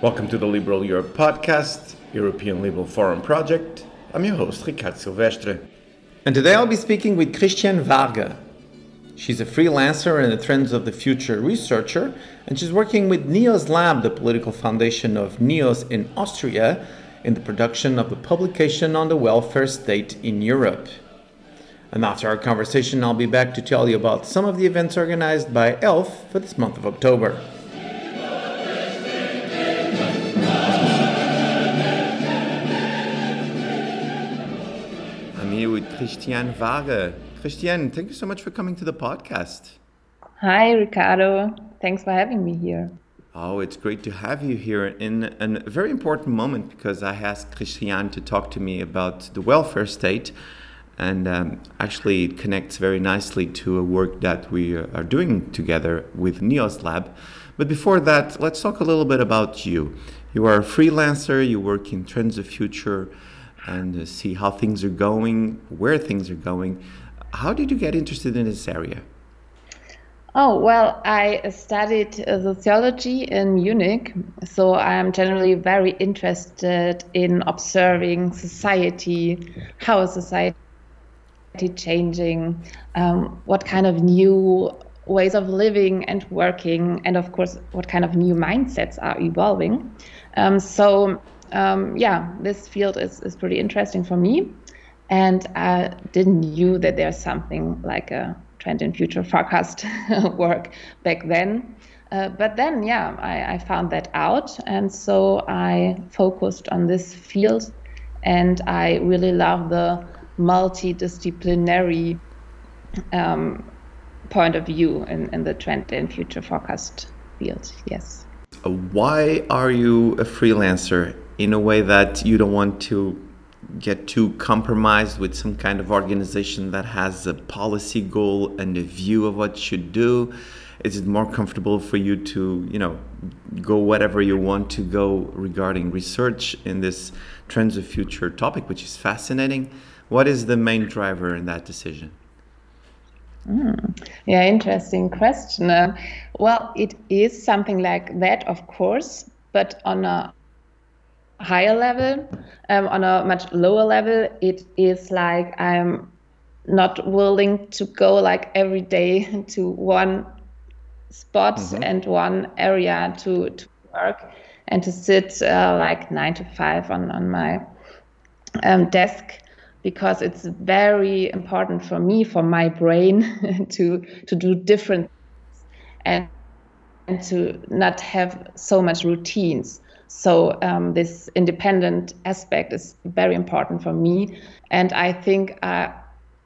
Welcome to the Liberal Europe podcast, European Liberal Forum Project. I'm your host, Ricardo Silvestre. And today I'll be speaking with Christiane Varga. She's a freelancer and a Trends of the Future researcher, and she's working with NEOS Lab, the political foundation of NEOS in Austria, in the production of a publication on the welfare state in Europe. And after our conversation, I'll be back to tell you about some of the events organized by ELF for this month of October. Christiane Varga. Christiane, thank you so much for coming to the podcast. Hi, Ricardo. Thanks for having me here. Oh, it's great to have you here in a very important moment because I asked Christiane to talk to me about the welfare state. And um, actually, it connects very nicely to a work that we are doing together with NEOS Lab. But before that, let's talk a little bit about you. You are a freelancer, you work in Trends of Future and uh, see how things are going, where things are going. How did you get interested in this area? Oh, well, I studied uh, sociology in Munich, so I'm generally very interested in observing society, how is society changing, um, what kind of new ways of living and working, and of course, what kind of new mindsets are evolving. Um, so, um, yeah, this field is, is pretty interesting for me. And I didn't knew that there's something like a trend and future forecast work back then. Uh, but then, yeah, I, I, found that out. And so I focused on this field. And I really love the multidisciplinary um, point of view in, in the trend and future forecast field. Yes. Why are you a freelancer in a way that you don't want to get too compromised with some kind of organization that has a policy goal and a view of what should do? Is it more comfortable for you to, you know, go whatever you want to go regarding research in this trends of future topic, which is fascinating? What is the main driver in that decision? Mm. Yeah, interesting question. Uh, well, it is something like that, of course, but on a higher level, um, on a much lower level, it is like I'm not willing to go like every day to one spot mm-hmm. and one area to, to work and to sit uh, like nine to five on, on my um, desk because it's very important for me for my brain to to do different and and to not have so much routines so um, this independent aspect is very important for me, and I think uh,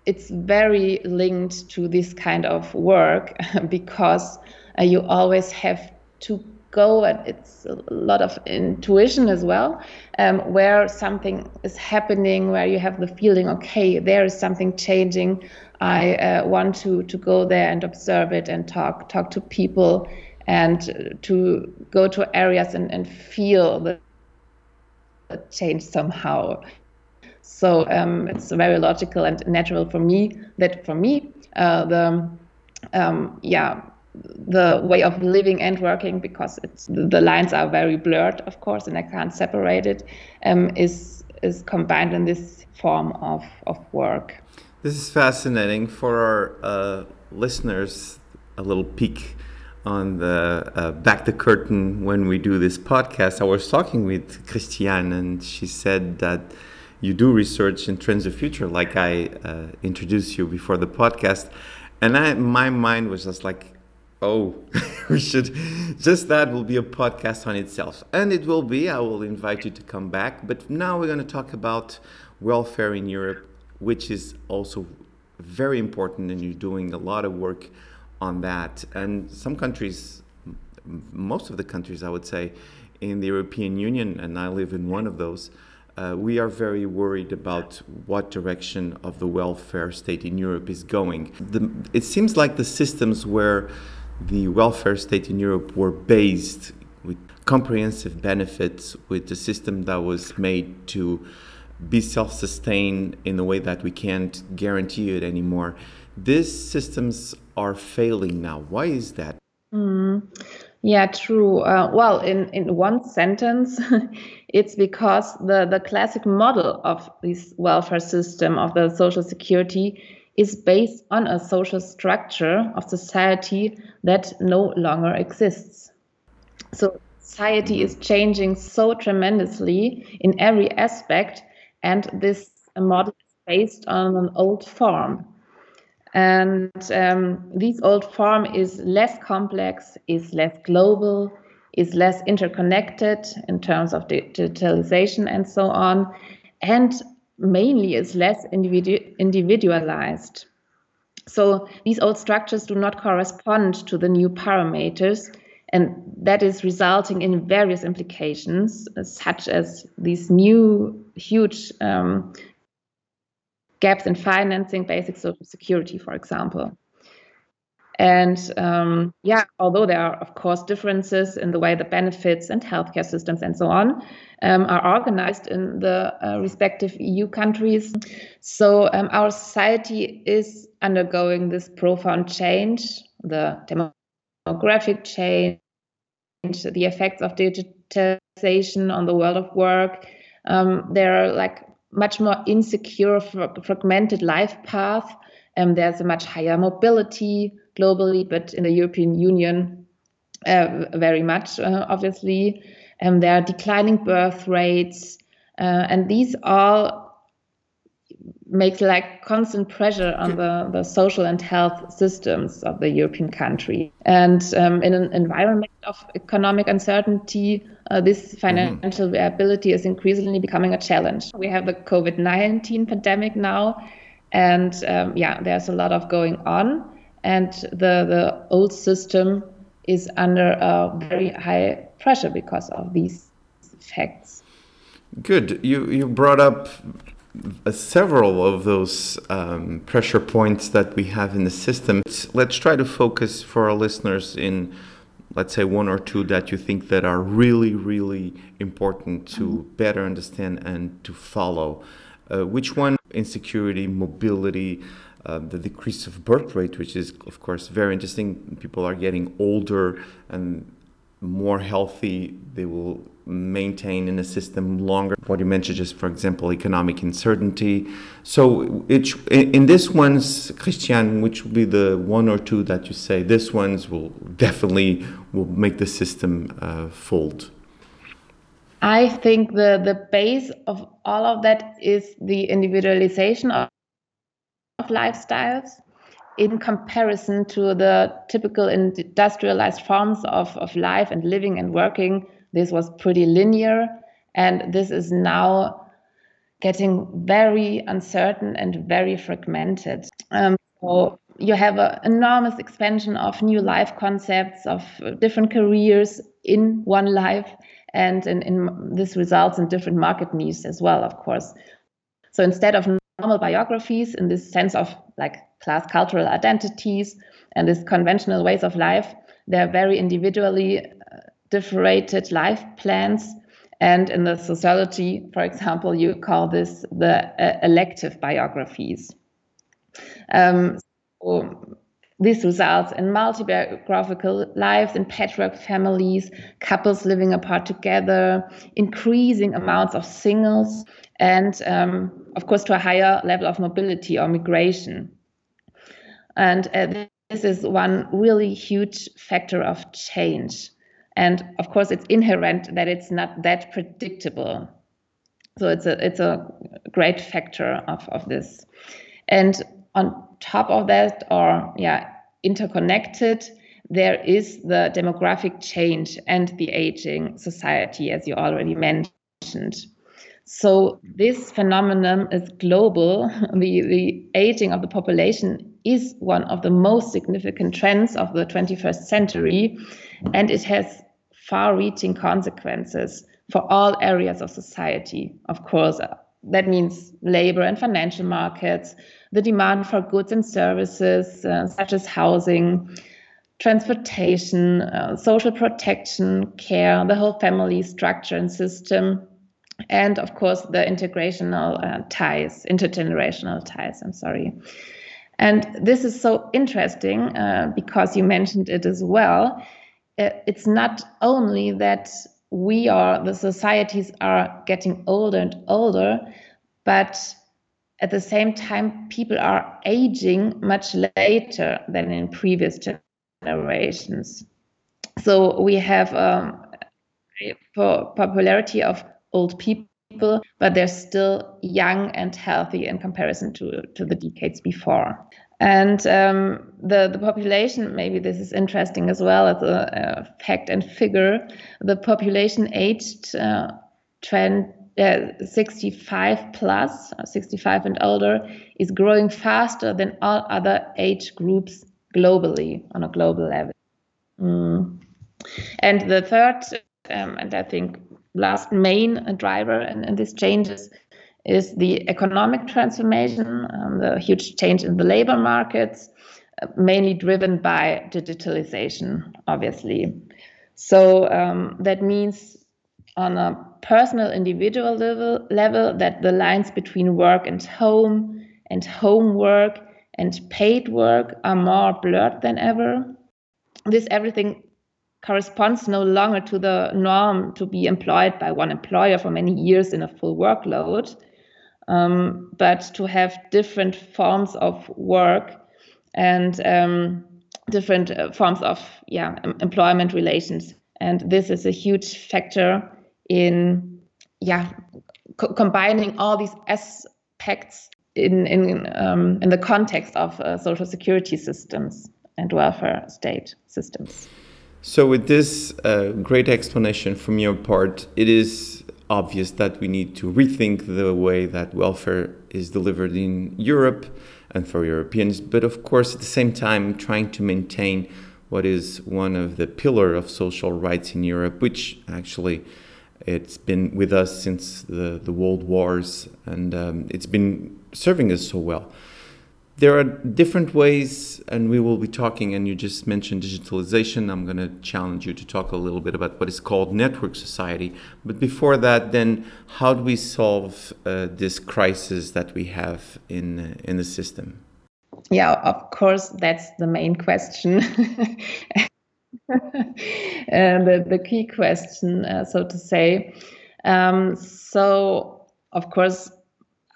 it's very linked to this kind of work because uh, you always have to go and it's a lot of intuition as well um, where something is happening where you have the feeling okay there is something changing. I uh, want to to go there and observe it and talk talk to people and to go to areas and, and feel the, change somehow. So um, it's very logical and natural for me that for me uh, the um, yeah the way of living and working because it's the lines are very blurred of course and I can't separate it um, is is combined in this form of, of work. This is fascinating for our uh, listeners. A little peek on the uh, back the curtain when we do this podcast, I was talking with Christiane, and she said that you do research in trends of future, like I uh, introduced you before the podcast, and I, my mind was just like, oh, we should just that will be a podcast on itself, and it will be. I will invite you to come back, but now we're going to talk about welfare in Europe, which is also very important, and you're doing a lot of work on that. And some countries, most of the countries, I would say, in the European Union, and I live in one of those, uh, we are very worried about what direction of the welfare state in Europe is going. The, it seems like the systems where the welfare state in Europe were based with comprehensive benefits, with a system that was made to be self sustained in a way that we can't guarantee it anymore these systems are failing now. Why is that? Mm. Yeah, true. Uh, well, in, in one sentence, it's because the, the classic model of this welfare system of the social security is based on a social structure of society that no longer exists. So society is changing so tremendously in every aspect, and this model is based on an old form. And um, this old form is less complex, is less global, is less interconnected in terms of digitalization and so on, and mainly is less individu- individualized. So these old structures do not correspond to the new parameters, and that is resulting in various implications, such as these new huge um, gaps in financing basic social security, for example. And um, yeah, although there are, of course, differences in the way the benefits and healthcare systems and so on um, are organized in the uh, respective EU countries. So um, our society is undergoing this profound change, the demographic change, the effects of digitalization on the world of work. Um, there are like much more insecure, fragmented life path. Um, there's a much higher mobility globally, but in the European Union, uh, very much, uh, obviously. Um, there are declining birth rates, uh, and these all makes like constant pressure on the, the social and health systems of the European country. And um, in an environment of economic uncertainty, uh, this mm-hmm. financial mm-hmm. viability is increasingly becoming a challenge. We have the COVID 19 pandemic now, and um, yeah, there's a lot of going on, and the, the old system is under a very high pressure because of these facts. Good. You you brought up several of those um, pressure points that we have in the system. Let's try to focus for our listeners in, let's say, one or two that you think that are really, really important to mm-hmm. better understand and to follow. Uh, which one? Insecurity, mobility, uh, the decrease of birth rate, which is, of course, very interesting. People are getting older and more healthy. They will maintain in a system longer. What you mentioned, just for example, economic uncertainty. So, it, in this ones, Christian, which will be the one or two that you say this ones will definitely will make the system uh, fold? I think the the base of all of that is the individualization of, of lifestyles in comparison to the typical industrialized forms of, of life and living and working this was pretty linear, and this is now getting very uncertain and very fragmented. Um, so you have an enormous expansion of new life concepts, of different careers in one life, and in, in this results in different market needs as well, of course. So instead of normal biographies in this sense of like class cultural identities and this conventional ways of life, they're very individually differentiated life plans. And in the sociology, for example, you call this the uh, elective biographies. Um, so this results in multi-biographical lives in patchwork families, couples living apart together, increasing amounts of singles, and um, of course to a higher level of mobility or migration. And uh, this is one really huge factor of change. And of course, it's inherent that it's not that predictable. So it's a it's a great factor of, of this. And on top of that, or yeah, interconnected, there is the demographic change and the aging society, as you already mentioned. So this phenomenon is global. The, the aging of the population is one of the most significant trends of the 21st century, and it has far reaching consequences for all areas of society. Of course, that means labor and financial markets, the demand for goods and services, uh, such as housing, transportation, uh, social protection, care, the whole family structure and system, and of course, the integrational uh, ties, intergenerational ties. I'm sorry. And this is so interesting uh, because you mentioned it as well it's not only that we are the societies are getting older and older, but at the same time, people are aging much later than in previous generations. So we have um, popularity of old people, but they're still young and healthy in comparison to, to the decades before. And um, the, the population, maybe this is interesting as well as a, a fact and figure, the population aged uh, trend, uh, 65 plus, 65 and older, is growing faster than all other age groups globally on a global level. Mm. And the third, um, and I think last main driver in, in these changes is the economic transformation, um, the huge change in the labor markets, uh, mainly driven by digitalization, obviously. So um, that means on a personal individual level, level that the lines between work and home and homework and paid work are more blurred than ever. This everything corresponds no longer to the norm to be employed by one employer for many years in a full workload, um, but to have different forms of work and um, different uh, forms of yeah employment relations. And this is a huge factor in yeah co combining all these aspects in in um, in the context of uh, social security systems and welfare state systems. So, with this uh, great explanation from your part, it is obvious that we need to rethink the way that welfare is delivered in Europe and for Europeans, but of course, at the same time, trying to maintain what is one of the pillar of social rights in Europe, which actually it's been with us since the, the world wars and um, it's been serving us so well there are different ways, and we will be talking. And you just mentioned digitalization. I'm going to challenge you to talk a little bit about what is called network society. But before that, then, how do we solve uh, this crisis that we have in uh, in the system? Yeah, of course, that's the main question. uh, the, the key question, uh, so to say. Um, so, of course,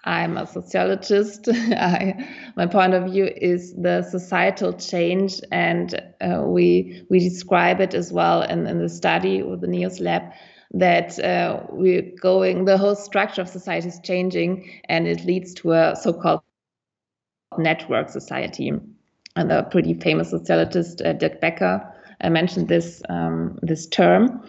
I'm a sociologist. I, my point of view is the societal change, and uh, we we describe it as well in, in the study with the NEOS lab that uh, we're going. The whole structure of society is changing, and it leads to a so-called network society. And the pretty famous sociologist uh, Dirk Baecker uh, mentioned this um, this term,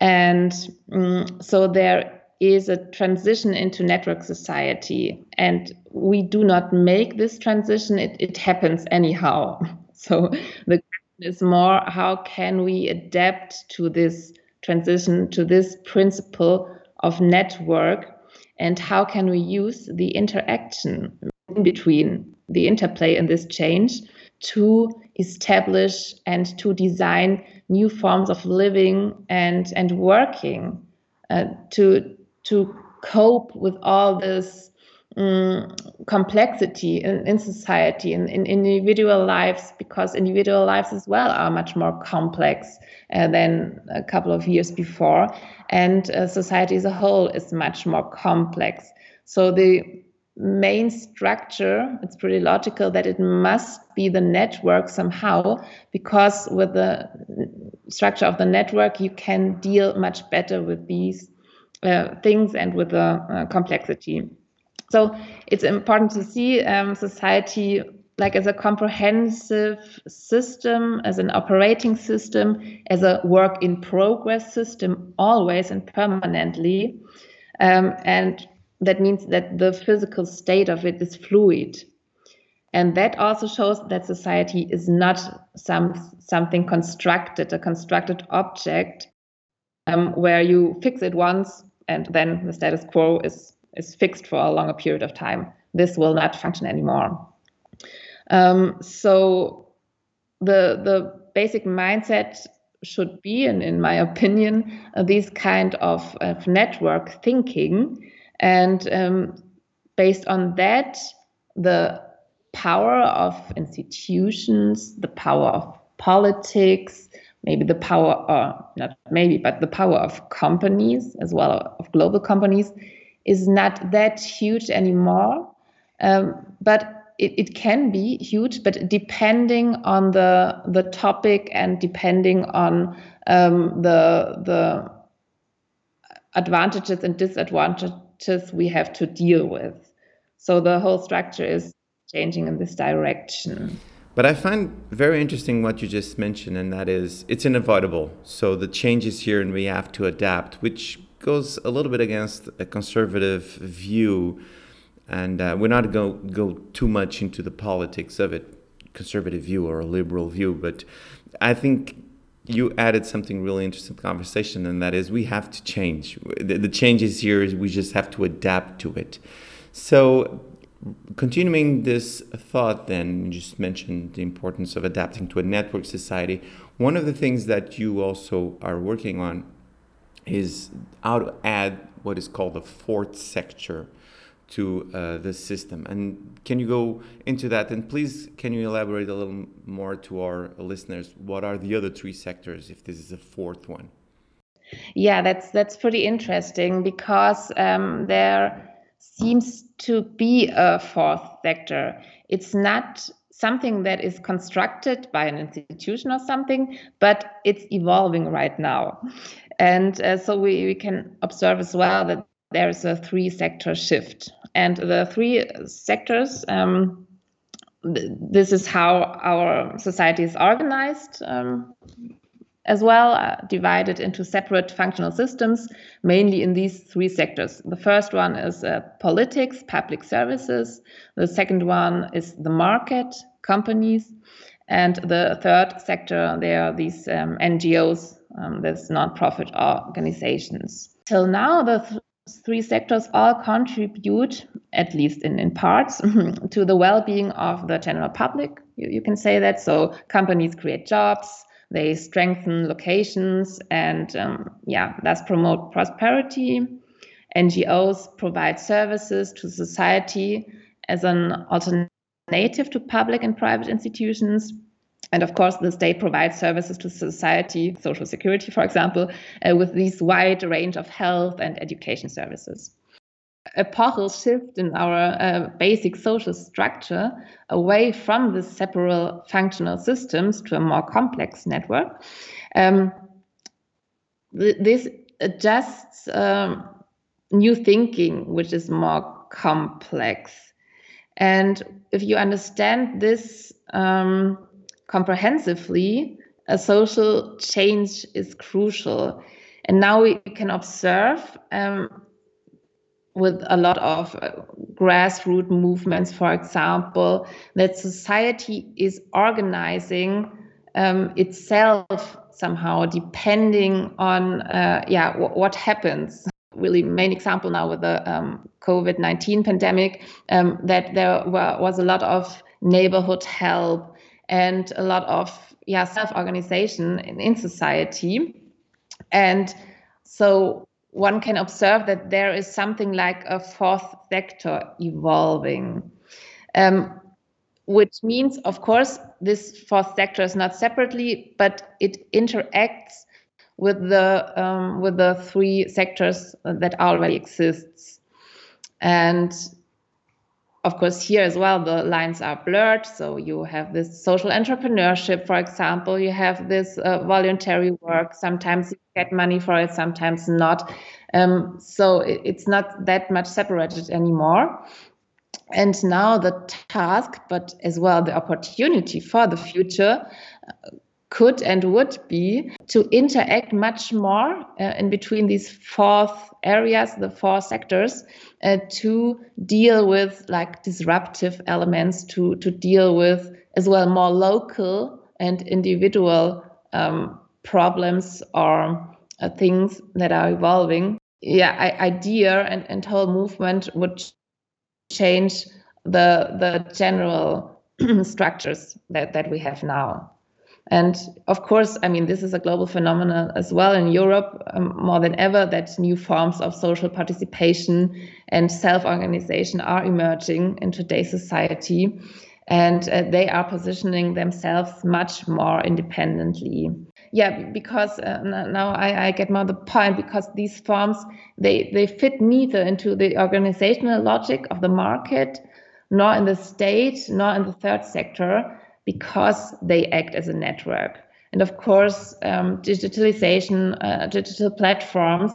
and um, so there is a transition into network society. And we do not make this transition, it, it happens anyhow. So the question is more how can we adapt to this transition, to this principle of network, and how can we use the interaction in between the interplay in this change to establish and to design new forms of living and and working uh, to to cope with all this um, complexity in, in society and in, in, individual lives because individual lives as well are much more complex uh, than a couple of years before. And uh, society as a whole is much more complex. So the main structure it's pretty logical that it must be the network somehow because with the structure of the network you can deal much better with these uh, things and with the uh, complexity. So it's important to see um, society like as a comprehensive system, as an operating system, as a work in progress system, always and permanently. Um, and that means that the physical state of it is fluid. And that also shows that society is not some something constructed, a constructed object um, where you fix it once and then the status quo is is fixed for a longer period of time. This will not function anymore. Um, so the the basic mindset should be, and in my opinion, uh, these kind of, of network thinking, and um, based on that, the power of institutions, the power of politics, maybe the power, or not maybe, but the power of companies as well of global companies is not that huge anymore. Um, but it, it can be huge, but depending on the the topic and depending on um, the the advantages and disadvantages we have to deal with. So the whole structure is changing in this direction. But I find very interesting what you just mentioned, and that is it's inevitable. So the change is here, and we have to adapt, which goes a little bit against a conservative view and uh, we're not to go too much into the politics of it, conservative view or a liberal view, but I think you added something really interesting to the conversation, and that is we have to change. The, the change is here, we just have to adapt to it. So, continuing this thought, then, you just mentioned the importance of adapting to a network society. One of the things that you also are working on is how to add what is called the fourth sector to uh, the system. And can you go into that? And please, can you elaborate a little more to our listeners? What are the other three sectors, if this is a fourth one? Yeah, that's that's pretty interesting because um, there seems to be a fourth sector. It's not something that is constructed by an institution or something, but it's evolving right now. And uh, so we, we can observe as well that there's a three sector shift. And the three sectors, um, th this is how our society is organized um, as well, uh, divided into separate functional systems, mainly in these three sectors. The first one is uh, politics, public services. The second one is the market, companies. And the third sector, there are these um, NGOs, um, these non-profit organizations. Till now, the th three sectors all contribute, at least in, in parts, to the well being of the general public. You, you can say that. So companies create jobs, they strengthen locations, and um, yeah, thus promote prosperity. NGOs provide services to society as an alternative to public and private institutions. And of course, the state provides services to society, social security, for example, uh, with this wide range of health and education services. A epochal shift in our uh, basic social structure away from the separate functional systems to a more complex network. Um, th this adjusts um, new thinking, which is more complex. And if you understand this, um, comprehensively, a social change is crucial. And now we can observe um, with a lot of uh, grassroots movements, for example, that society is organizing um, itself somehow depending on uh, yeah w- what happens. Really main example now with the um, covid-19 pandemic um, that there were, was a lot of neighborhood help and a lot of yeah self-organization in, in society. And so one can observe that there is something like a fourth sector evolving um, which means of course this fourth sector is not separately but it interacts with the um, with the three sectors that already exists. And of course, here as well, the lines are blurred. So you have this social entrepreneurship, for example, you have this uh, voluntary work. Sometimes you get money for it, sometimes not. Um, so it, it's not that much separated anymore. And now the task, but as well the opportunity for the future, uh, could and would be to interact much more uh, in between these four areas, the four sectors, uh, to deal with like disruptive elements, to to deal with as well more local and individual um, problems or uh, things that are evolving. Yeah, I, idea and, and whole movement would change the the general structures that, that we have now. And of course, I mean, this is a global phenomenon as well in Europe um, more than ever that new forms of social participation and self organization are emerging in today's society. And uh, they are positioning themselves much more independently. yeah, because uh, now I, I, get more the point because these forms they they fit neither into the organizational logic of the market, nor in the state, nor in the third sector, because they act as a network. And of course, um, digitalization, uh, digital platforms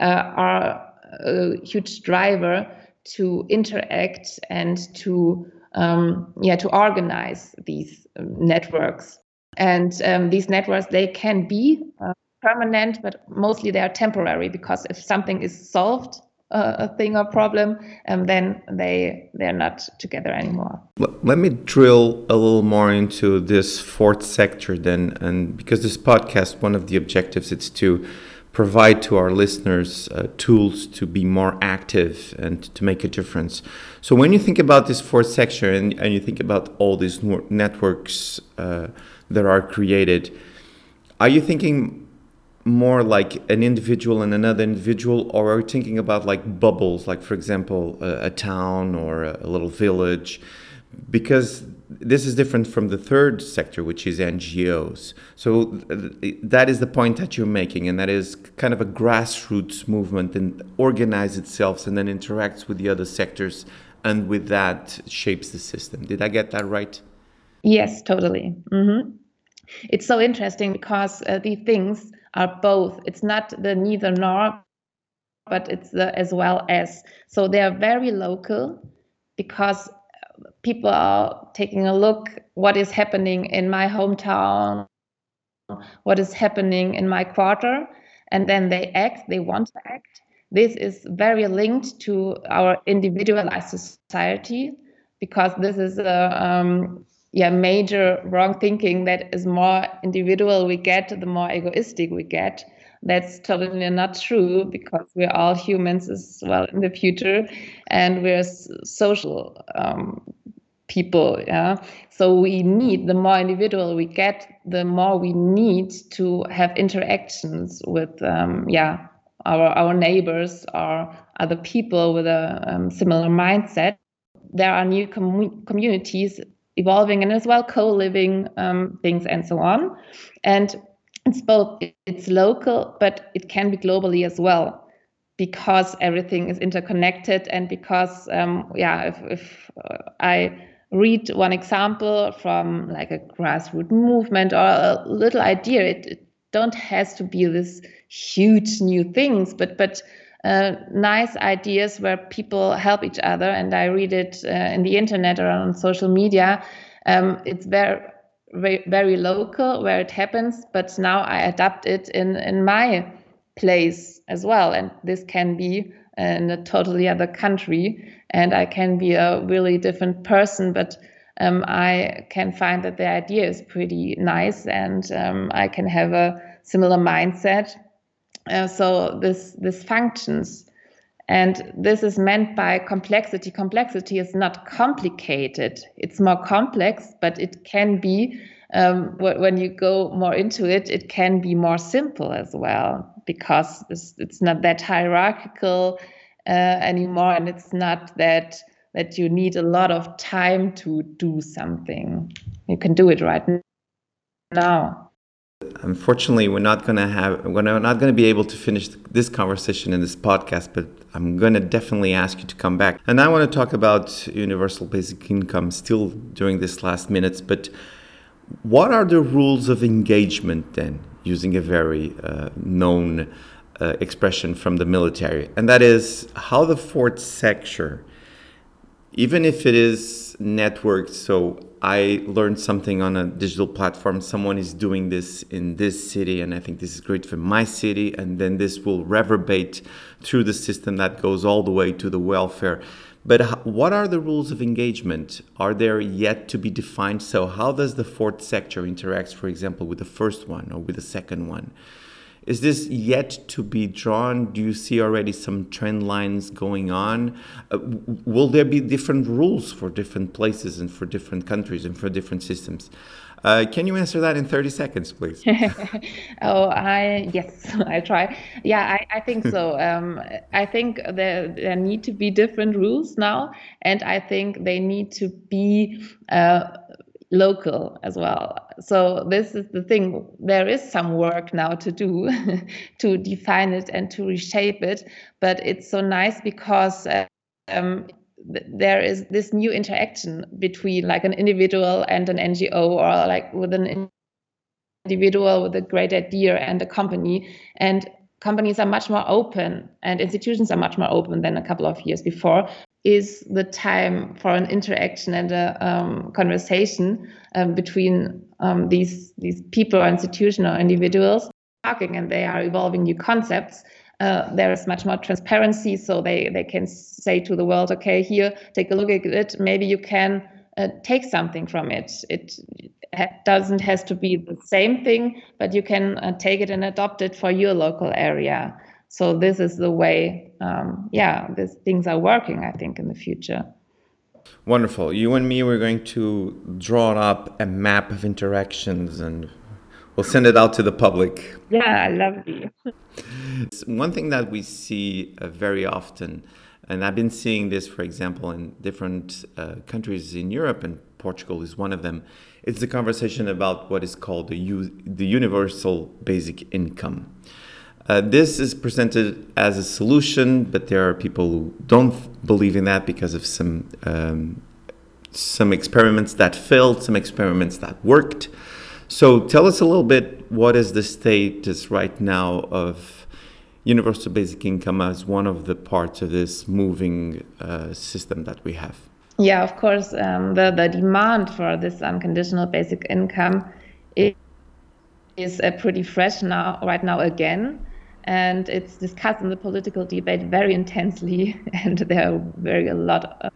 uh, are a huge driver to interact and to um, yeah to organize these um, networks and um, these networks they can be uh, permanent but mostly they are temporary because if something is solved a thing or problem and um, then they they're not together anymore let me drill a little more into this fourth sector then and because this podcast one of the objectives is to provide to our listeners uh, tools to be more active and to make a difference. So when you think about this fourth sector and, and you think about all these networks uh, that are created, are you thinking more like an individual and another individual, or are you thinking about like bubbles, like for example, a, a town or a, a little village? Because this is different from the third sector, which is NGOs. So that is the point that you're making, and that is kind of a grassroots movement and organize itself and then interacts with the other sectors, and with that shapes the system. Did I get that right? Yes, totally. Mm-hmm. It's so interesting because uh, these things are both. It's not the neither nor, but it's the as well as. So they are very local because people are taking a look what is happening in my hometown what is happening in my quarter and then they act they want to act this is very linked to our individualized society because this is a um, yeah major wrong thinking that is more individual we get the more egoistic we get. That's totally not true because we're all humans as well in the future and we're social um, people yeah? So we need the more individual we get the more we need to have interactions with um, yeah our our neighbors or other people with a um, similar mindset. There are new com- communities evolving and as well co-living um, things and so on. And it's both it's local but it can be globally as well because everything is interconnected and because um, yeah if, if uh, i read one example from like a grassroots movement or a little idea it, it don't has to be this huge new things but but uh, nice ideas where people help each other. And i read it uh, in the internet or on social media. Um, it's very, very local where it happens but now i adapt it in in my place as well. And this can be in a totally other country. And I can be a really different person, but um, I can find that the idea is pretty nice. And um, I can have a similar mindset. Uh, so this this functions. And this is meant by complexity. Complexity is not complicated. It's more complex, but it can be, um, when you go more into it, it can be more simple as well because it's, it's not that hierarchical uh, anymore, and it's not that that you need a lot of time to do something. You can do it right now. Unfortunately, we're not going to have we're not to be able to finish this conversation in this podcast, but I'm going to definitely ask you to come back. And I want to talk about universal basic income still during this last minutes, but what are the rules of engagement then, using a very uh, known uh, expression from the military, and that is how the fourth sector, even if it is networked, so I learned something on a digital platform, someone is doing this in this city, and I think this is great for my city, and then this will reverberate through the system that goes all the way to the welfare. But what are the rules of engagement? Are there yet to be defined? So, how does the fourth sector interact, for example, with the first one or with the second one? Is this yet to be drawn? Do you see already some trend lines going on? Uh, will there be different rules for different places and for different countries and for different systems? Uh, can you answer that in 30 seconds, please? oh, I yes, I try. Yeah, I, I think so. Um, I think there there need to be different rules now, and I think they need to be uh, local as well. so this is the thing. There is some work now to do to define it and to reshape it. But it's so nice because um, there is this new interaction between like an individual and an NGO or like with an individual with a great idea and a company and companies are much more open and institutions are much more open than a couple of years before is the time for an interaction and a um, conversation um, between um, these these people or institutions or individuals talking and they are evolving new concepts. Uh, there is much more transparency so they they can say to the world okay here take a look at it. Maybe you can uh, take something from it. It doesn't has to be the same thing but you can uh, take it and adopt it for your local area so this is the way um, yeah these things are working i think in the future wonderful you and me we're going to draw up a map of interactions and we'll send it out to the public yeah lovely one thing that we see uh, very often, and I've been seeing this, for example, in different uh, countries in Europe, and Portugal is one of them. It's the conversation about what is called the, U- the universal basic income. Uh, this is presented as a solution, but there are people who don't believe in that because of some um, some experiments that failed, some experiments that worked. So tell us a little bit what is the status right now of universal basic income as one of the parts of this moving uh, system that we have? Yeah, of course. Um, the, the demand for this unconditional basic income is, is uh, pretty fresh now, right now again. And it's discussed in the political debate very intensely, and there are very a lot of,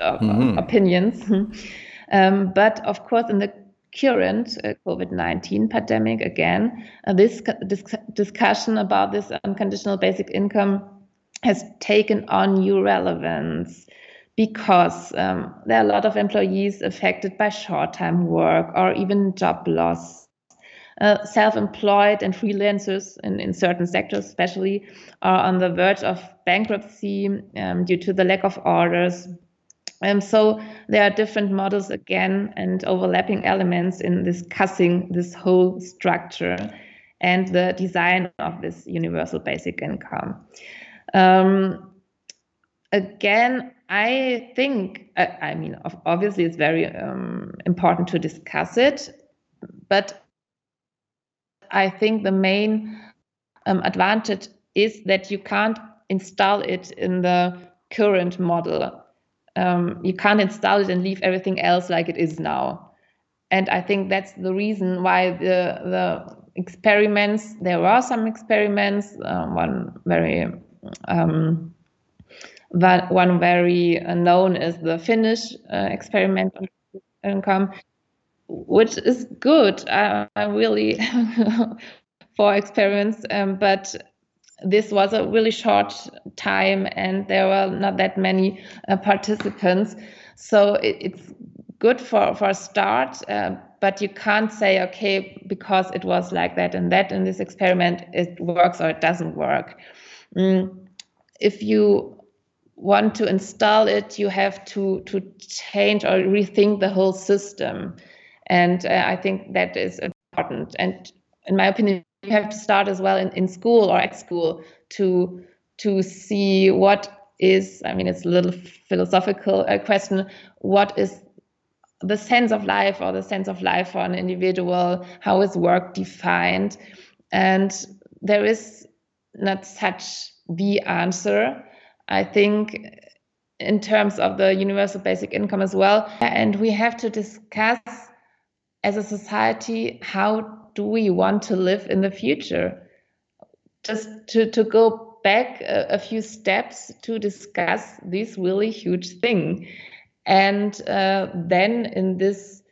of mm-hmm. opinions. um, but of course, in the current uh, COVID 19 pandemic again, uh, this, this discussion about this unconditional basic income has taken on new relevance because um, there are a lot of employees affected by short time work or even job loss. Uh, self employed and freelancers in, in certain sectors, especially, are on the verge of bankruptcy um, due to the lack of orders, um, so there are different models again and overlapping elements in discussing this whole structure and the design of this universal basic income. Um, again, I think, I, I, mean, obviously it's very um, important to discuss it, but I think the main um, advantage is that you can't install it in the current model um, you can't install it and leave everything else like it is now. And I think that's the reason why the the experiments there were some experiments. Uh, one very um, one very known is the Finnish uh, experiment on income, which is good. I, I really for experience, um, but this was a really short time and there were not that many uh, participants. So it, it's good for, for a start, uh, but you can't say, okay, because it was like that and that in this experiment, it works or it doesn't work. Mm. If you want to install it, you have to, to change or rethink the whole system. And uh, I think that is important. And in my opinion, you have to start as well in, in school or at school to to see what is i mean it's a little philosophical uh, question what is the sense of life or the sense of life for an individual? How is work defined? And there is not such the answer. I think in terms of the universal basic income as well. And we have to discuss as a society how do we want to live in the future? Just to, to go back a, a few steps to discuss this really huge thing. And uh, then in this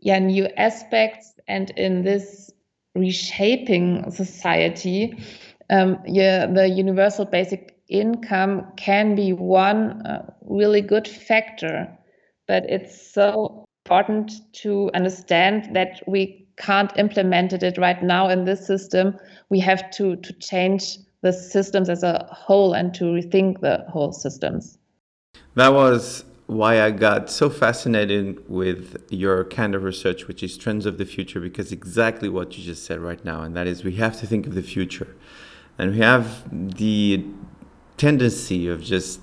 yeah, new aspects and in this reshaping society, um, yeah, the universal basic income can be one uh, really good factor. But it's so important to understand that we can't implement it right now in this system. We have to to change the systems as a whole and to rethink the whole systems. That was why I got so fascinated with your kind of research, which is Trends of the Future, because exactly what you just said right now, and that is we have to think of the future. And we have the tendency of just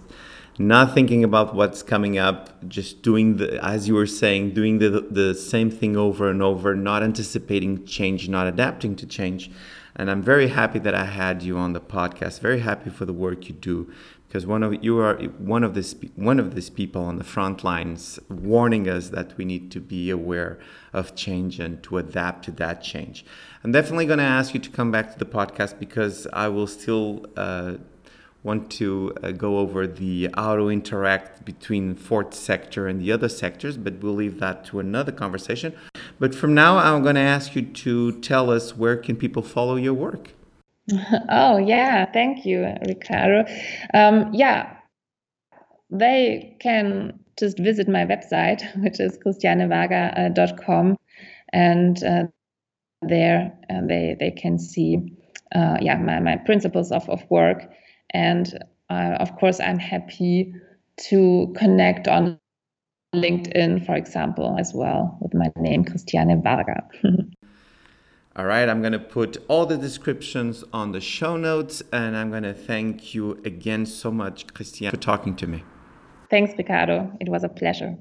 not thinking about what's coming up, just doing the, as you were saying, doing the, the same thing over and over, not anticipating change, not adapting to change. And I'm very happy that I had you on the podcast. Very happy for the work you do because one of you are one of this one of these people on the front lines warning us that we need to be aware of change and to adapt to that change. I'm definitely going to ask you to come back to the podcast because I will still uh, want to uh, go over the auto interact between fourth sector and the other sectors, but we'll leave that to another conversation. But from now, I'm going to ask you to tell us where can people follow your work. Oh, yeah. Thank you, Ricardo. Um, yeah, they can just visit my website, which is christianevarga.com, and uh, there uh, they they can see uh, yeah my, my principles of, of work and uh, of course i'm happy to connect on linkedin for example as well with my name christiane varga All right, I'm going to put all the descriptions on the show notes, and I'm going to thank you again so much, Christiane, for talking to me. Thanks, Ricardo. It was a pleasure.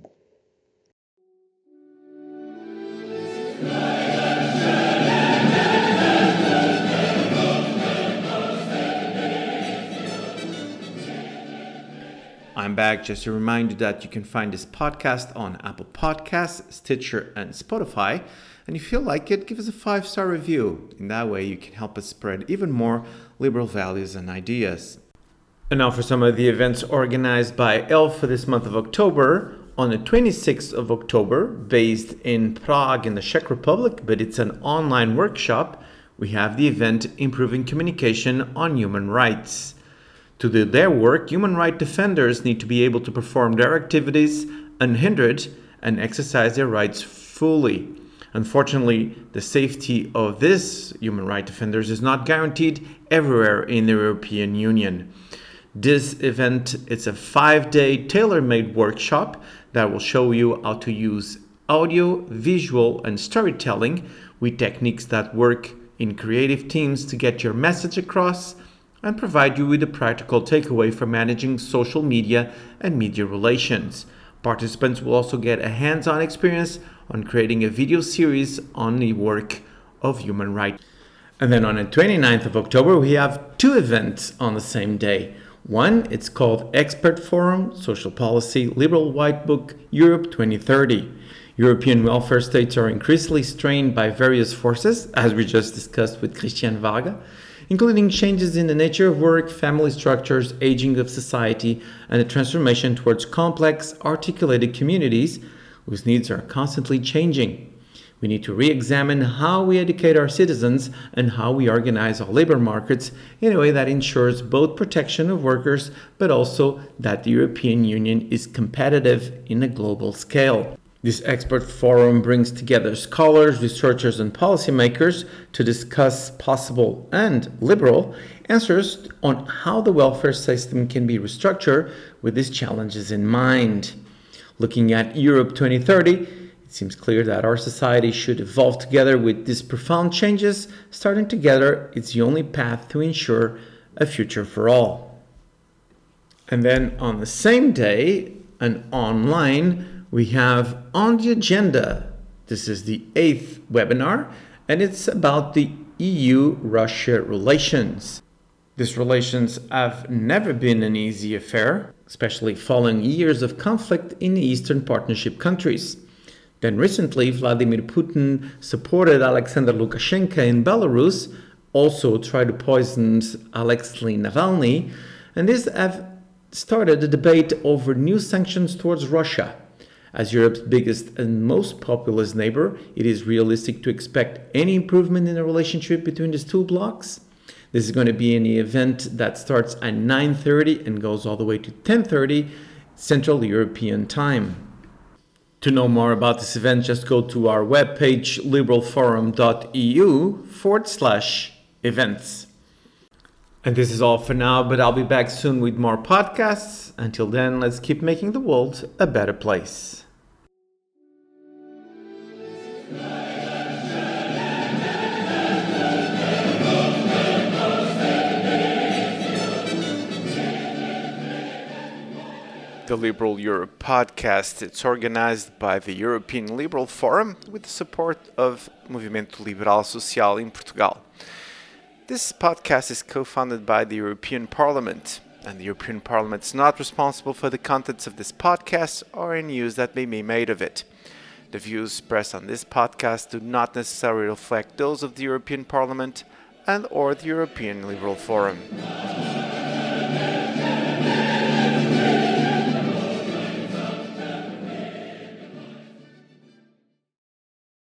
I'm back. Just a reminder that you can find this podcast on Apple Podcasts, Stitcher, and Spotify. And if you like it, give us a five star review. In that way, you can help us spread even more liberal values and ideas. And now for some of the events organized by ELF for this month of October. On the 26th of October, based in Prague in the Czech Republic, but it's an online workshop, we have the event Improving Communication on Human Rights. To do their work, human rights defenders need to be able to perform their activities unhindered and exercise their rights fully. Unfortunately, the safety of these human rights defenders is not guaranteed everywhere in the European Union. This event is a five-day tailor-made workshop that will show you how to use audio, visual, and storytelling with techniques that work in creative teams to get your message across and provide you with a practical takeaway for managing social media and media relations. Participants will also get a hands on experience on creating a video series on the work of human rights. And then on the 29th of October, we have two events on the same day. One, it's called Expert Forum Social Policy Liberal White Book Europe 2030. European welfare states are increasingly strained by various forces, as we just discussed with Christian Varga including changes in the nature of work, family structures, aging of society, and a transformation towards complex, articulated communities whose needs are constantly changing. We need to re examine how we educate our citizens and how we organize our labor markets in a way that ensures both protection of workers but also that the European Union is competitive in a global scale. This expert forum brings together scholars, researchers, and policymakers to discuss possible and liberal answers on how the welfare system can be restructured with these challenges in mind. Looking at Europe 2030, it seems clear that our society should evolve together with these profound changes. Starting together, is the only path to ensure a future for all. And then on the same day, an online we have on the agenda, this is the eighth webinar, and it's about the EU Russia relations. These relations have never been an easy affair, especially following years of conflict in the Eastern Partnership countries. Then recently, Vladimir Putin supported Alexander Lukashenko in Belarus, also tried to poison Alexei Navalny, and this have started a debate over new sanctions towards Russia. As Europe's biggest and most populous neighbor, it is realistic to expect any improvement in the relationship between these two blocs. This is going to be an event that starts at 9:30 and goes all the way to 10:30 Central European Time. To know more about this event, just go to our webpage liberalforum.eu forward slash events. And this is all for now, but I'll be back soon with more podcasts. Until then, let's keep making the world a better place. The Liberal Europe podcast. It's organized by the European Liberal Forum with the support of Movimento Liberal Social in Portugal. This podcast is co funded by the European Parliament, and the European Parliament is not responsible for the contents of this podcast or any use that may be made of it. The views expressed on this podcast do not necessarily reflect those of the European Parliament and or the European Liberal Forum.